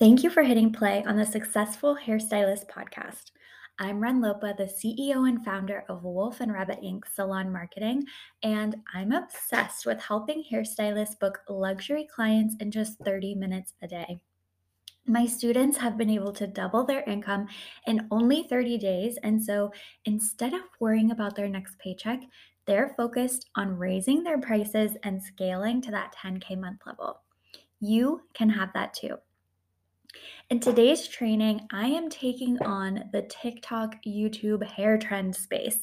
Thank you for hitting play on the Successful Hairstylist podcast. I'm Ren Lopa, the CEO and founder of Wolf and Rabbit Inc. Salon Marketing, and I'm obsessed with helping hairstylists book luxury clients in just 30 minutes a day. My students have been able to double their income in only 30 days, and so instead of worrying about their next paycheck, they're focused on raising their prices and scaling to that 10K month level. You can have that too. In today's training, I am taking on the TikTok, YouTube hair trend space.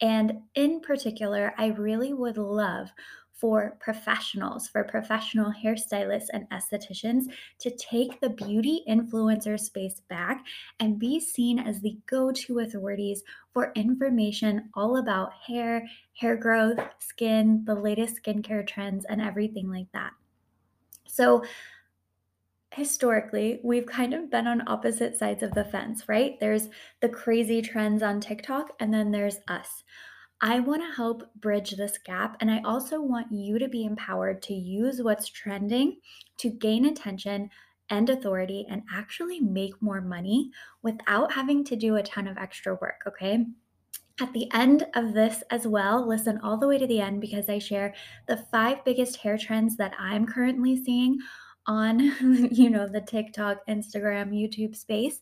And in particular, I really would love for professionals, for professional hairstylists and estheticians to take the beauty influencer space back and be seen as the go to authorities for information all about hair, hair growth, skin, the latest skincare trends, and everything like that. So, historically, we've kind of been on opposite sides of the fence, right? There's the crazy trends on TikTok, and then there's us. I want to help bridge this gap, and I also want you to be empowered to use what's trending to gain attention and authority and actually make more money without having to do a ton of extra work, okay? At the end of this as well, listen all the way to the end because I share the five biggest hair trends that I'm currently seeing on, you know, the TikTok, Instagram, YouTube space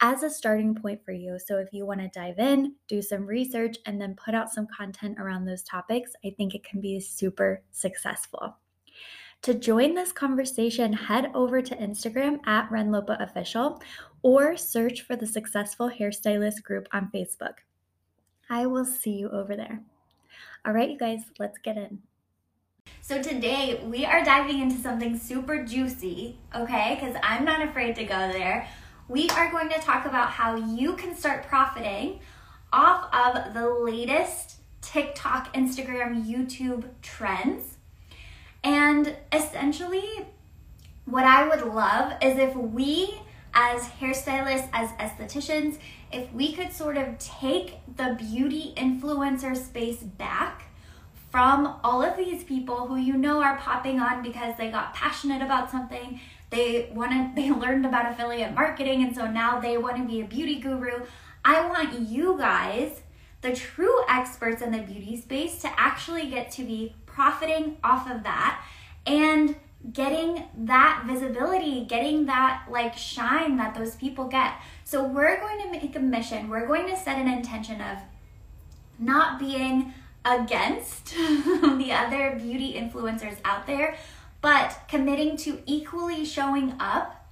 as a starting point for you. So if you want to dive in, do some research, and then put out some content around those topics, I think it can be super successful. To join this conversation, head over to Instagram at Renlopa Official or search for the Successful Hairstylist group on Facebook. I will see you over there. All right, you guys, let's get in. So today we are diving into something super juicy, okay? Because I'm not afraid to go there. We are going to talk about how you can start profiting off of the latest TikTok, Instagram, YouTube trends. And essentially, what I would love is if we, as hairstylists, as estheticians, if we could sort of take the beauty influencer space back from all of these people who you know are popping on because they got passionate about something. They wanted they learned about affiliate marketing and so now they want to be a beauty guru. I want you guys the true experts in the beauty space to actually get to be profiting off of that and getting that visibility getting that like shine that those people get. So we're going to make a mission. We're going to set an intention of not being against the other beauty influencers out there, but committing to equally showing up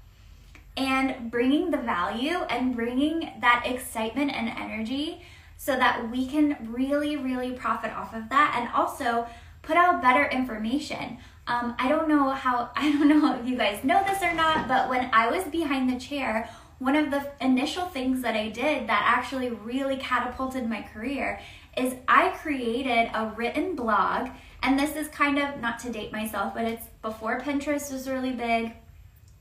and bringing the value and bringing that excitement and energy so that we can really, really profit off of that and also put out better information. Um, I don't know how, I don't know if you guys know this or not, but when I was behind the chair, one of the initial things that I did that actually really catapulted my career is I created a written blog, and this is kind of not to date myself, but it's before Pinterest was really big,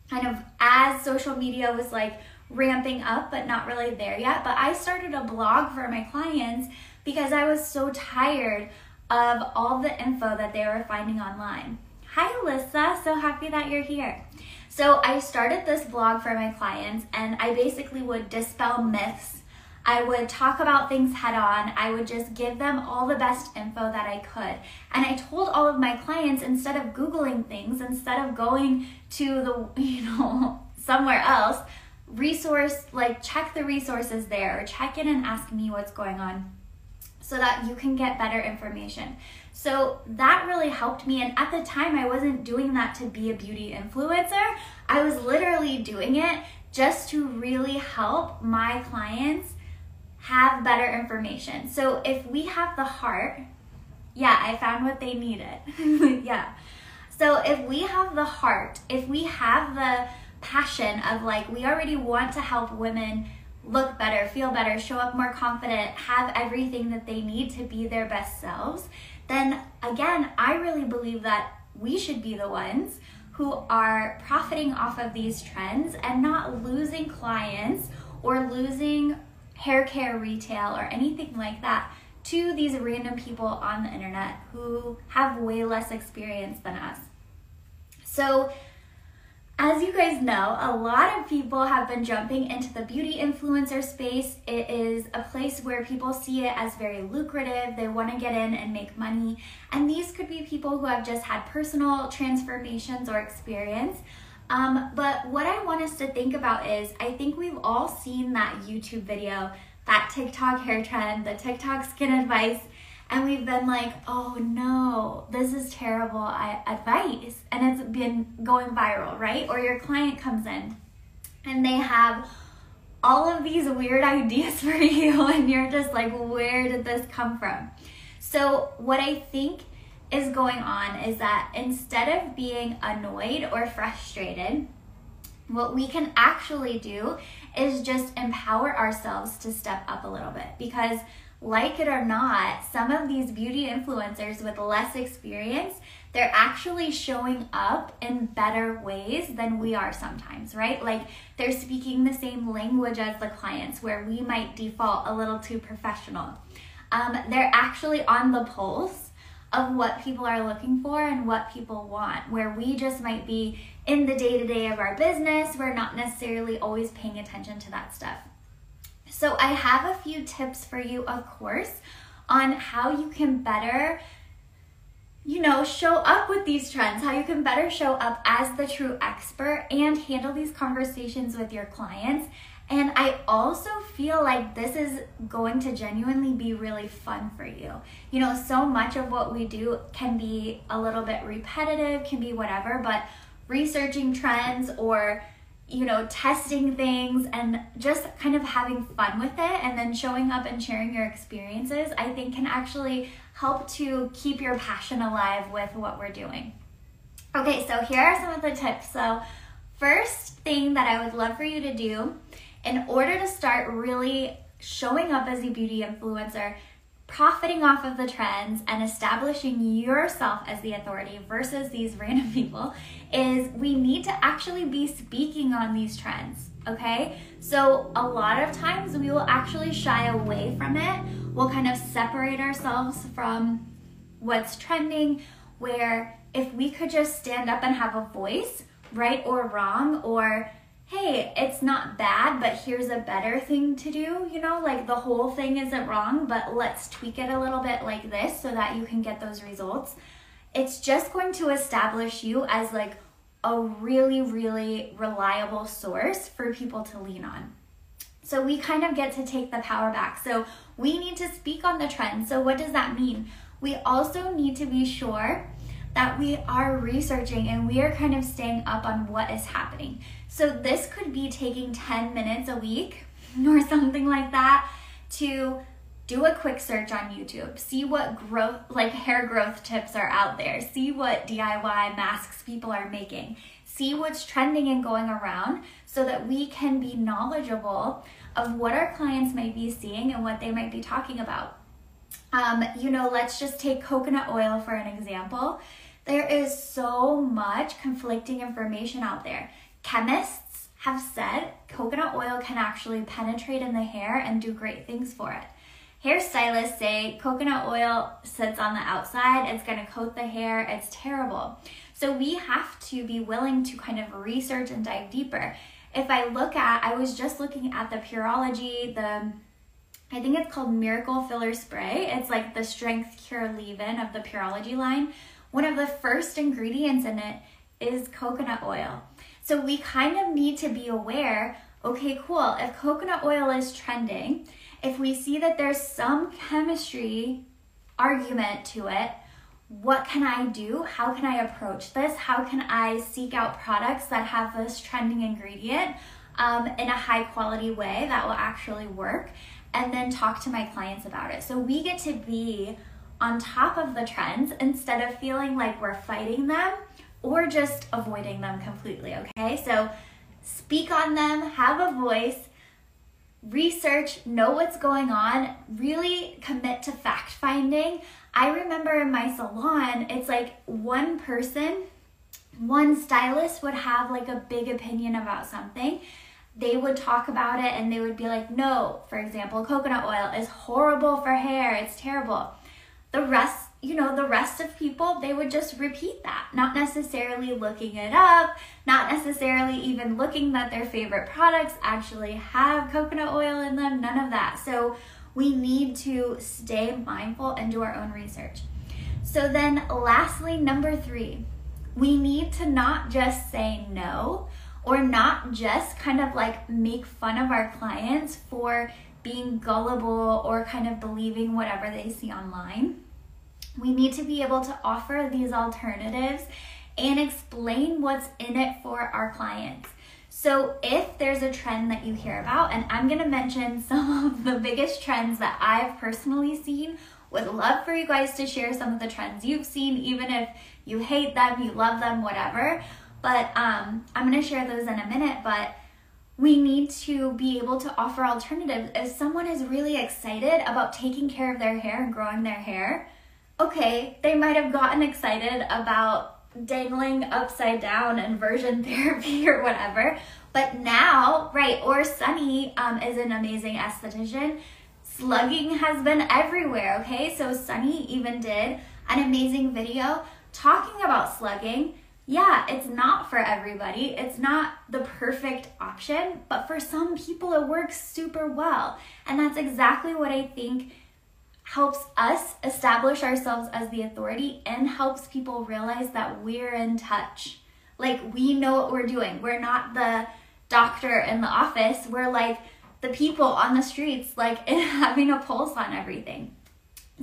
kind of as social media was like ramping up, but not really there yet. But I started a blog for my clients because I was so tired of all the info that they were finding online. Hi, Alyssa. So happy that you're here. So, I started this blog for my clients, and I basically would dispel myths I would talk about things head on. I would just give them all the best info that I could. And I told all of my clients instead of Googling things, instead of going to the, you know, somewhere else, resource, like check the resources there or check in and ask me what's going on so that you can get better information. So that really helped me. And at the time, I wasn't doing that to be a beauty influencer. I was literally doing it just to really help my clients have better information. So if we have the heart, yeah, I found what they needed. yeah. So if we have the heart, if we have the passion of like, we already want to help women look better, feel better, show up more confident, have everything that they need to be their best selves, then again, I really believe that we should be the ones who are profiting off of these trends and not losing clients or losing hair care retail or anything like that to these random people on the internet who have way less experience than us. So, As you guys know, a lot of people have been jumping into the beauty influencer space. It is a place where people see it as very lucrative. They want to get in and make money. And these could be people who have just had personal transformations or experience. Um, but what I want us to think about is I think we've all seen that YouTube video, that TikTok hair trend, the TikTok skin advice and we've been like, oh no, this is terrible advice, and it's been going viral, right? Or your client comes in and they have all of these weird ideas for you, and you're just like, where did this come from? So, what I think is going on is that instead of being annoyed or frustrated, what we can actually do is just empower ourselves to step up a little bit because like it or not, some of these beauty influencers with less experience, they're actually showing up in better ways than we are sometimes, right? Like they're speaking the same language as the clients, where we might default a little too professional. Um, they're actually on the pulse of what people are looking for and what people want, where we just might be in the day to day of our business, we're not necessarily always paying attention to that stuff. So I have a few tips for you, of course, on how you can better you know, show up with these trends, how you can better show up as the true expert and handle these conversations with your clients. And I also feel like this is going to genuinely be really fun for you. You know, so much of what we do can be a little bit repetitive, can be whatever, but researching trends or you know, testing things and just kind of having fun with it and then showing up and sharing your experiences, I think can actually help to keep your passion alive with what we're doing. Okay, so here are some of the tips. So, first thing that I would love for you to do in order to start really showing up as a beauty influencer, profiting off of the trends and establishing yourself as the authority versus these random people is we need to actually be speaking on these trends, okay? So, a lot of times we will actually shy away from it. We'll kind of separate ourselves from what's trending, where if we could just stand up and have a voice, right or wrong, or hey, it's not bad, but here's a better thing to do, you know, like the whole thing isn't wrong, but let's tweak it a little bit like this so that you can get those results. It's just going to establish you as like a really, really reliable source for people to lean on. So we kind of get to take the power back. So we need to speak on the trend. So what does that mean? We also need to be sure that we are researching and we are kind of staying up on what is happening. So this could be taking 10 minutes a week or something like that to do a quick search on YouTube, see what growth, like hair growth tips are out there, see what DIY masks people are making, see what's trending and going around so that we can be knowledgeable of what our clients might be seeing and what they might be talking about. Um, you know, let's just take coconut oil for an example. There is so much conflicting information out there. Chemists have said coconut oil can actually penetrate in the hair and do great things for it. Hairstylists say coconut oil sits on the outside, it's to coat the hair, it's terrible. So we have to be willing to kind of research and dive deeper. If I look at, I was just looking at the Pureology, the I think it's called Miracle Filler Spray. It's like the Strength Cure leave-in of the Pureology line. One of the first ingredients in it is coconut oil. So we kind of need to be aware okay, cool, if coconut oil is trending, if we see that there's some chemistry argument to it, what can I do? How can I approach this? How can I seek out products that have this trending ingredient um, in a high quality way that will actually work? And then talk to my clients about it. So we get to be on top of the trends instead of feeling like we're fighting them or just avoiding them completely, okay? So speak on them, have a voice, research, know what's going on, really commit to fact finding. I remember in my salon, it's like one person, one stylist would have like a big opinion about something. They would talk about it and they would be like, no, for example, coconut oil is horrible for hair, it's terrible. The rest you know, the rest of people, they would just repeat that, not necessarily looking it up, not necessarily even looking that their favorite products actually have coconut oil in them, none of that. So we need to stay mindful and do our own research. So then, lastly, number three, we need to not just say no or not just kind of like make fun of our clients for being gullible or kind of believing whatever they see online. We need to be able to offer these alternatives and explain what's in it for our clients. So, if there's a trend that you hear about, and I'm gonna mention some of the biggest trends that I've personally seen, would love for you guys to share some of the trends you've seen, even if you hate them, you love them, whatever. But um, I'm gonna share those in a minute. But we need to be able to offer alternatives. If someone is really excited about taking care of their hair and growing their hair, okay, they might have gotten excited about dangling upside down inversion therapy or whatever. But now, right, or Sunny um, is an amazing esthetician. Slugging has been everywhere, okay? So Sunny even did an amazing video talking about slugging. Yeah, it's not for everybody. It's not the perfect option, but for some people it works super well. And that's exactly what I think helps us establish ourselves as the authority and helps people realize that we're in touch. Like we know what we're doing. We're not the doctor in the office. We're like the people on the streets, like having a pulse on everything.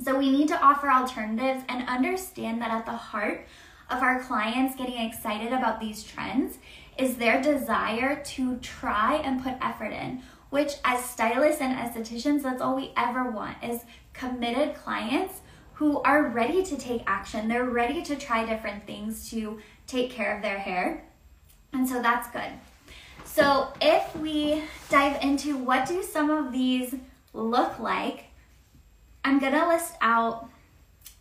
So we need to offer alternatives and understand that at the heart of our clients getting excited about these trends is their desire to try and put effort in which as stylists and estheticians that's all we ever want is committed clients who are ready to take action. They're ready to try different things to take care of their hair. And so that's good. So if we dive into what do some of these look like, I'm to list out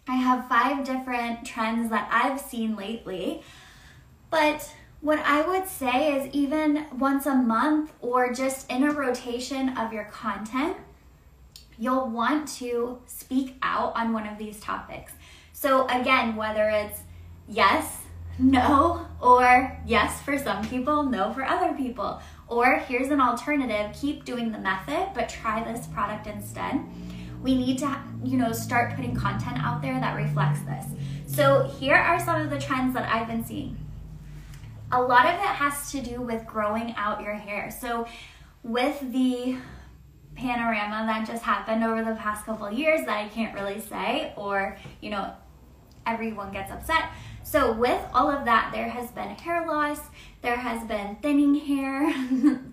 I have five different trends that I've seen lately. But what I would say is even once a month or just in a rotation of your content, you'll want to speak out on one of these topics. So, again, whether it's yes, no, or yes for some people, no for other people, or here's an alternative, keep doing the method, but try this product instead. We need to, you know, start putting content out there that reflects this. So, here are some of the trends that I've been seeing. A lot of it has to do with growing out your hair. So, with the panorama that just happened over the past couple years that I can't really say, or, you know, everyone gets upset. So, with all of that, there has been hair loss, there has been thinning hair.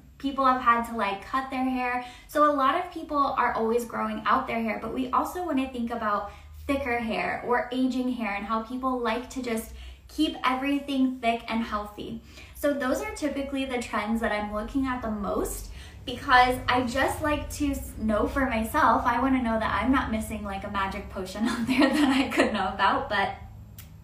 people have had to like cut their hair. So, a lot of people are always growing out their hair, but we also want to think about thicker hair or aging hair and how people like to just keep everything thick and healthy. So, those are typically the trends that I'm looking at the most because I just like to know for myself. I want to know that I'm not missing like a magic potion out there that I could know about. But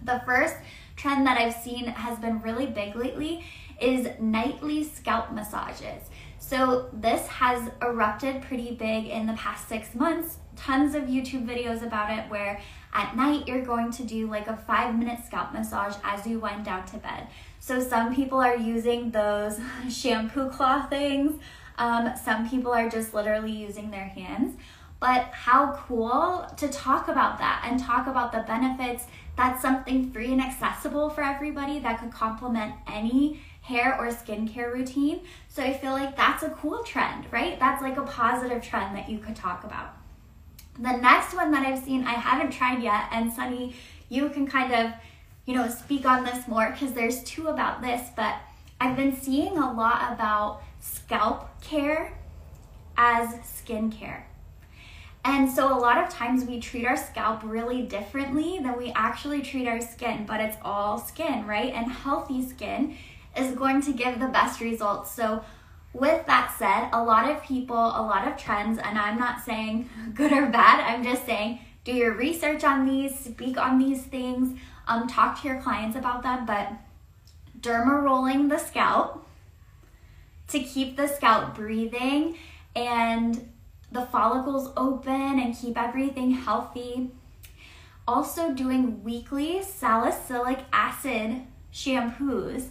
the first trend that I've seen has been really big lately is nightly scalp massages. So, this has erupted pretty big in the past six months. Tons of YouTube videos about it where at night you're going to do like a five minute scalp massage as you wind down to bed. So, some people are using those shampoo claw things. Um, some people are just literally using their hands. But how cool to talk about that and talk about the benefits. That's something free and accessible for everybody that could complement any hair or skincare routine. So I feel like that's a cool trend, right? That's like a positive trend that you could talk about. The next one that I've seen, I haven't tried yet, and Sunny, you can kind of, you know, speak on this more because there's two about this, but I've been seeing a lot about scalp care as skincare. And so a lot of times we treat our scalp really differently than we actually treat our skin, but it's all skin, right? And healthy skin is going to give the best results. So with that said, a lot of people, a lot of trends, and I'm not saying good or bad, I'm just saying do your research on these, speak on these things, um, talk to your clients about them, but derma rolling the scalp to keep the scalp breathing and the follicles open and keep everything healthy. also doing weekly salicylic acid shampoos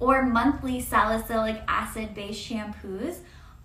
or monthly salicylic acid based shampoos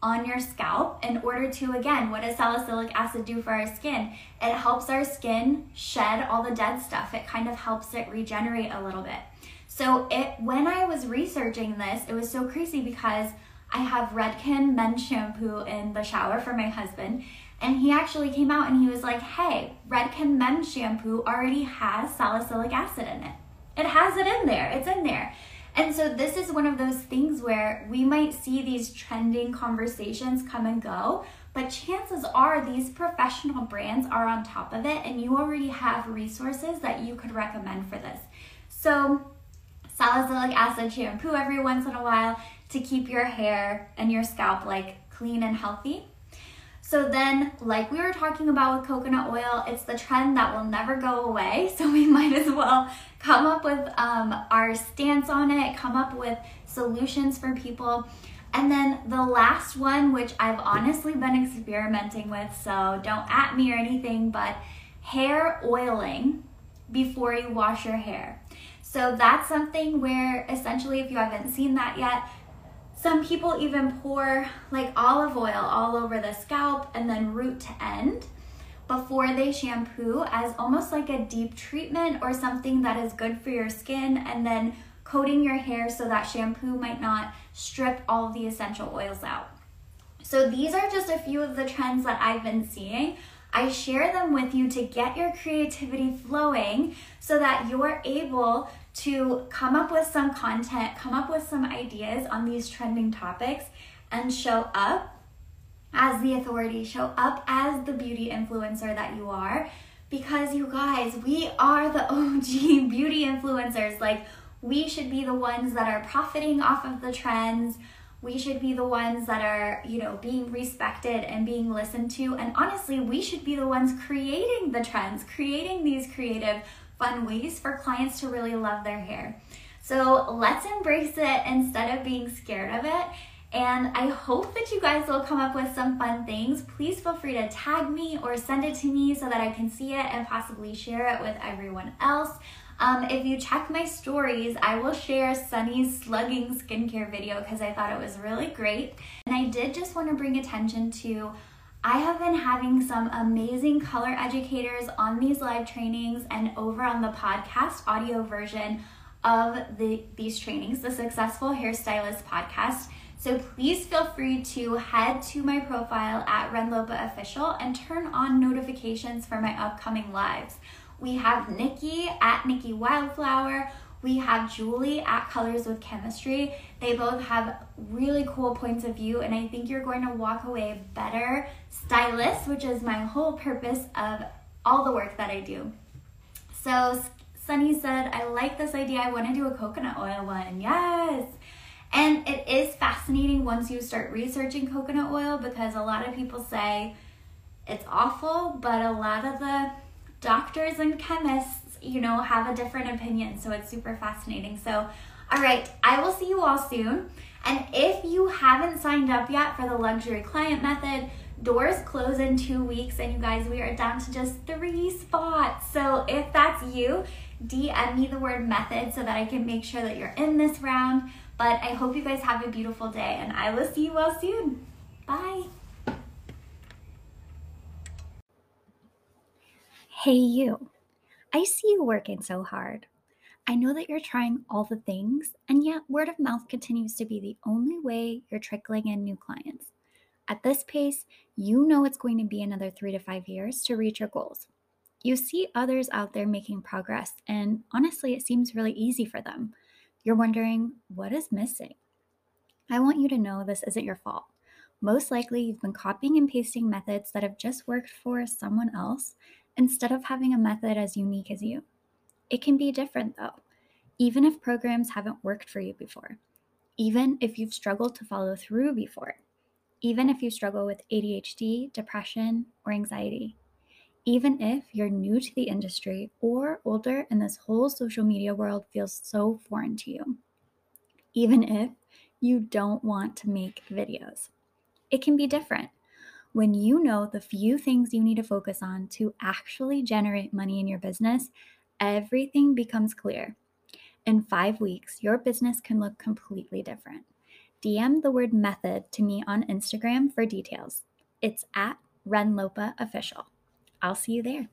on your scalp in order to again what does salicylic acid do for our skin? It helps our skin shed all the dead stuff. It kind of helps it regenerate a little bit. So it when i was researching this it was so crazy because i have redken men's shampoo in the shower for my husband and he actually came out and he was like hey redken men's shampoo already has salicylic acid in it. It has it in there. It's in there and so this is one of those things where we might see these trending conversations come and go, but chances are these professional brands are on top of it and you already have resources that you could recommend for this. So, salicylic acid shampoo every once in a while to keep your hair and your scalp like clean and healthy. So then, like we were talking about with coconut oil, it's the trend that will never go away. So we might as well come up with um, our stance on it, come up with solutions for people. And then the last one, which I've honestly been experimenting with, so don't at me or anything, but hair oiling before you wash your hair. So that's something where essentially, if you haven't seen that yet, some people even pour like olive oil all over the scalp and then root to end before they shampoo as almost like a deep treatment or something that is good for your skin and then coating your hair so that shampoo might not strip all the essential oils out. So these are just a few of the trends that I've been seeing. I share them with you to get your creativity flowing so that you're able to come up with some content, come up with some ideas on these trending topics, and show up as the authority, show up as the beauty influencer that you are. Because you guys, we are the OG beauty influencers. Like, we should be the ones that are profiting off of the trends. We should be the ones that are, you know, being respected and being listened to. And honestly, we should be the ones creating the trends, creating these creative fun ways for clients to really love their hair. So let's embrace it instead of being scared of it. And I hope that you guys will come up with some fun things. Please feel free to tag me or send it to me so that I can see it and possibly share it with everyone else. Um, if you check my stories, I will share Sunny's slugging skincare video because I thought it was really great. And I did just want to bring attention to I have been having some amazing color educators on these live trainings and over on the podcast audio version of the, these trainings, the Successful Hairstylist podcast. So please feel free to head to my profile at Renlopa Official and turn on notifications for my upcoming lives. We have Nikki at Nikki Wildflower. We have Julie at Colors with Chemistry. They both have really cool points of view, and I think you're going to walk away better stylist, which is my whole purpose of all the work that I do. So, Sunny said, I like this idea. I want to do a coconut oil one. Yes. And it is fascinating once you start researching coconut oil because a lot of people say it's awful, but a lot of the doctors and chemists you know, have a different opinion. So it's super fascinating. So, all right, I will see you all soon. And if you haven't signed up yet for the luxury client method, doors close in two weeks. And you guys, we are down to just three spots. So if that's you, DM me the word method so that I can make sure that you're in this round. But I hope you guys have a beautiful day, and I will see you all soon. Bye. Hey, you. I see you working so hard. I know that you're trying all the things, and yet word of mouth continues to be the only way you're trickling in new clients. At this pace, you know it's going to be another three to five years to reach your goals. You see others out there making progress, and honestly, it seems really easy for them. You're wondering, what is missing? I want you to know this isn't your fault. Most likely, you've been copying and pasting methods that have just worked for someone else instead of having a method as unique as you. It can be different though, even if programs haven't worked for you before, even if you've struggled to follow through before, even if you struggle with ADHD, depression, or anxiety, even if you're new to the industry or older and this whole social media world feels so foreign to you, even if you don't want to make videos. It can be different. When you know the few things you need to focus on to actually generate money in your business, everything becomes clear. In five weeks, your business can look completely different. DM the word method to me on Instagram for details. It's at Renlopa Official. I'll see you there.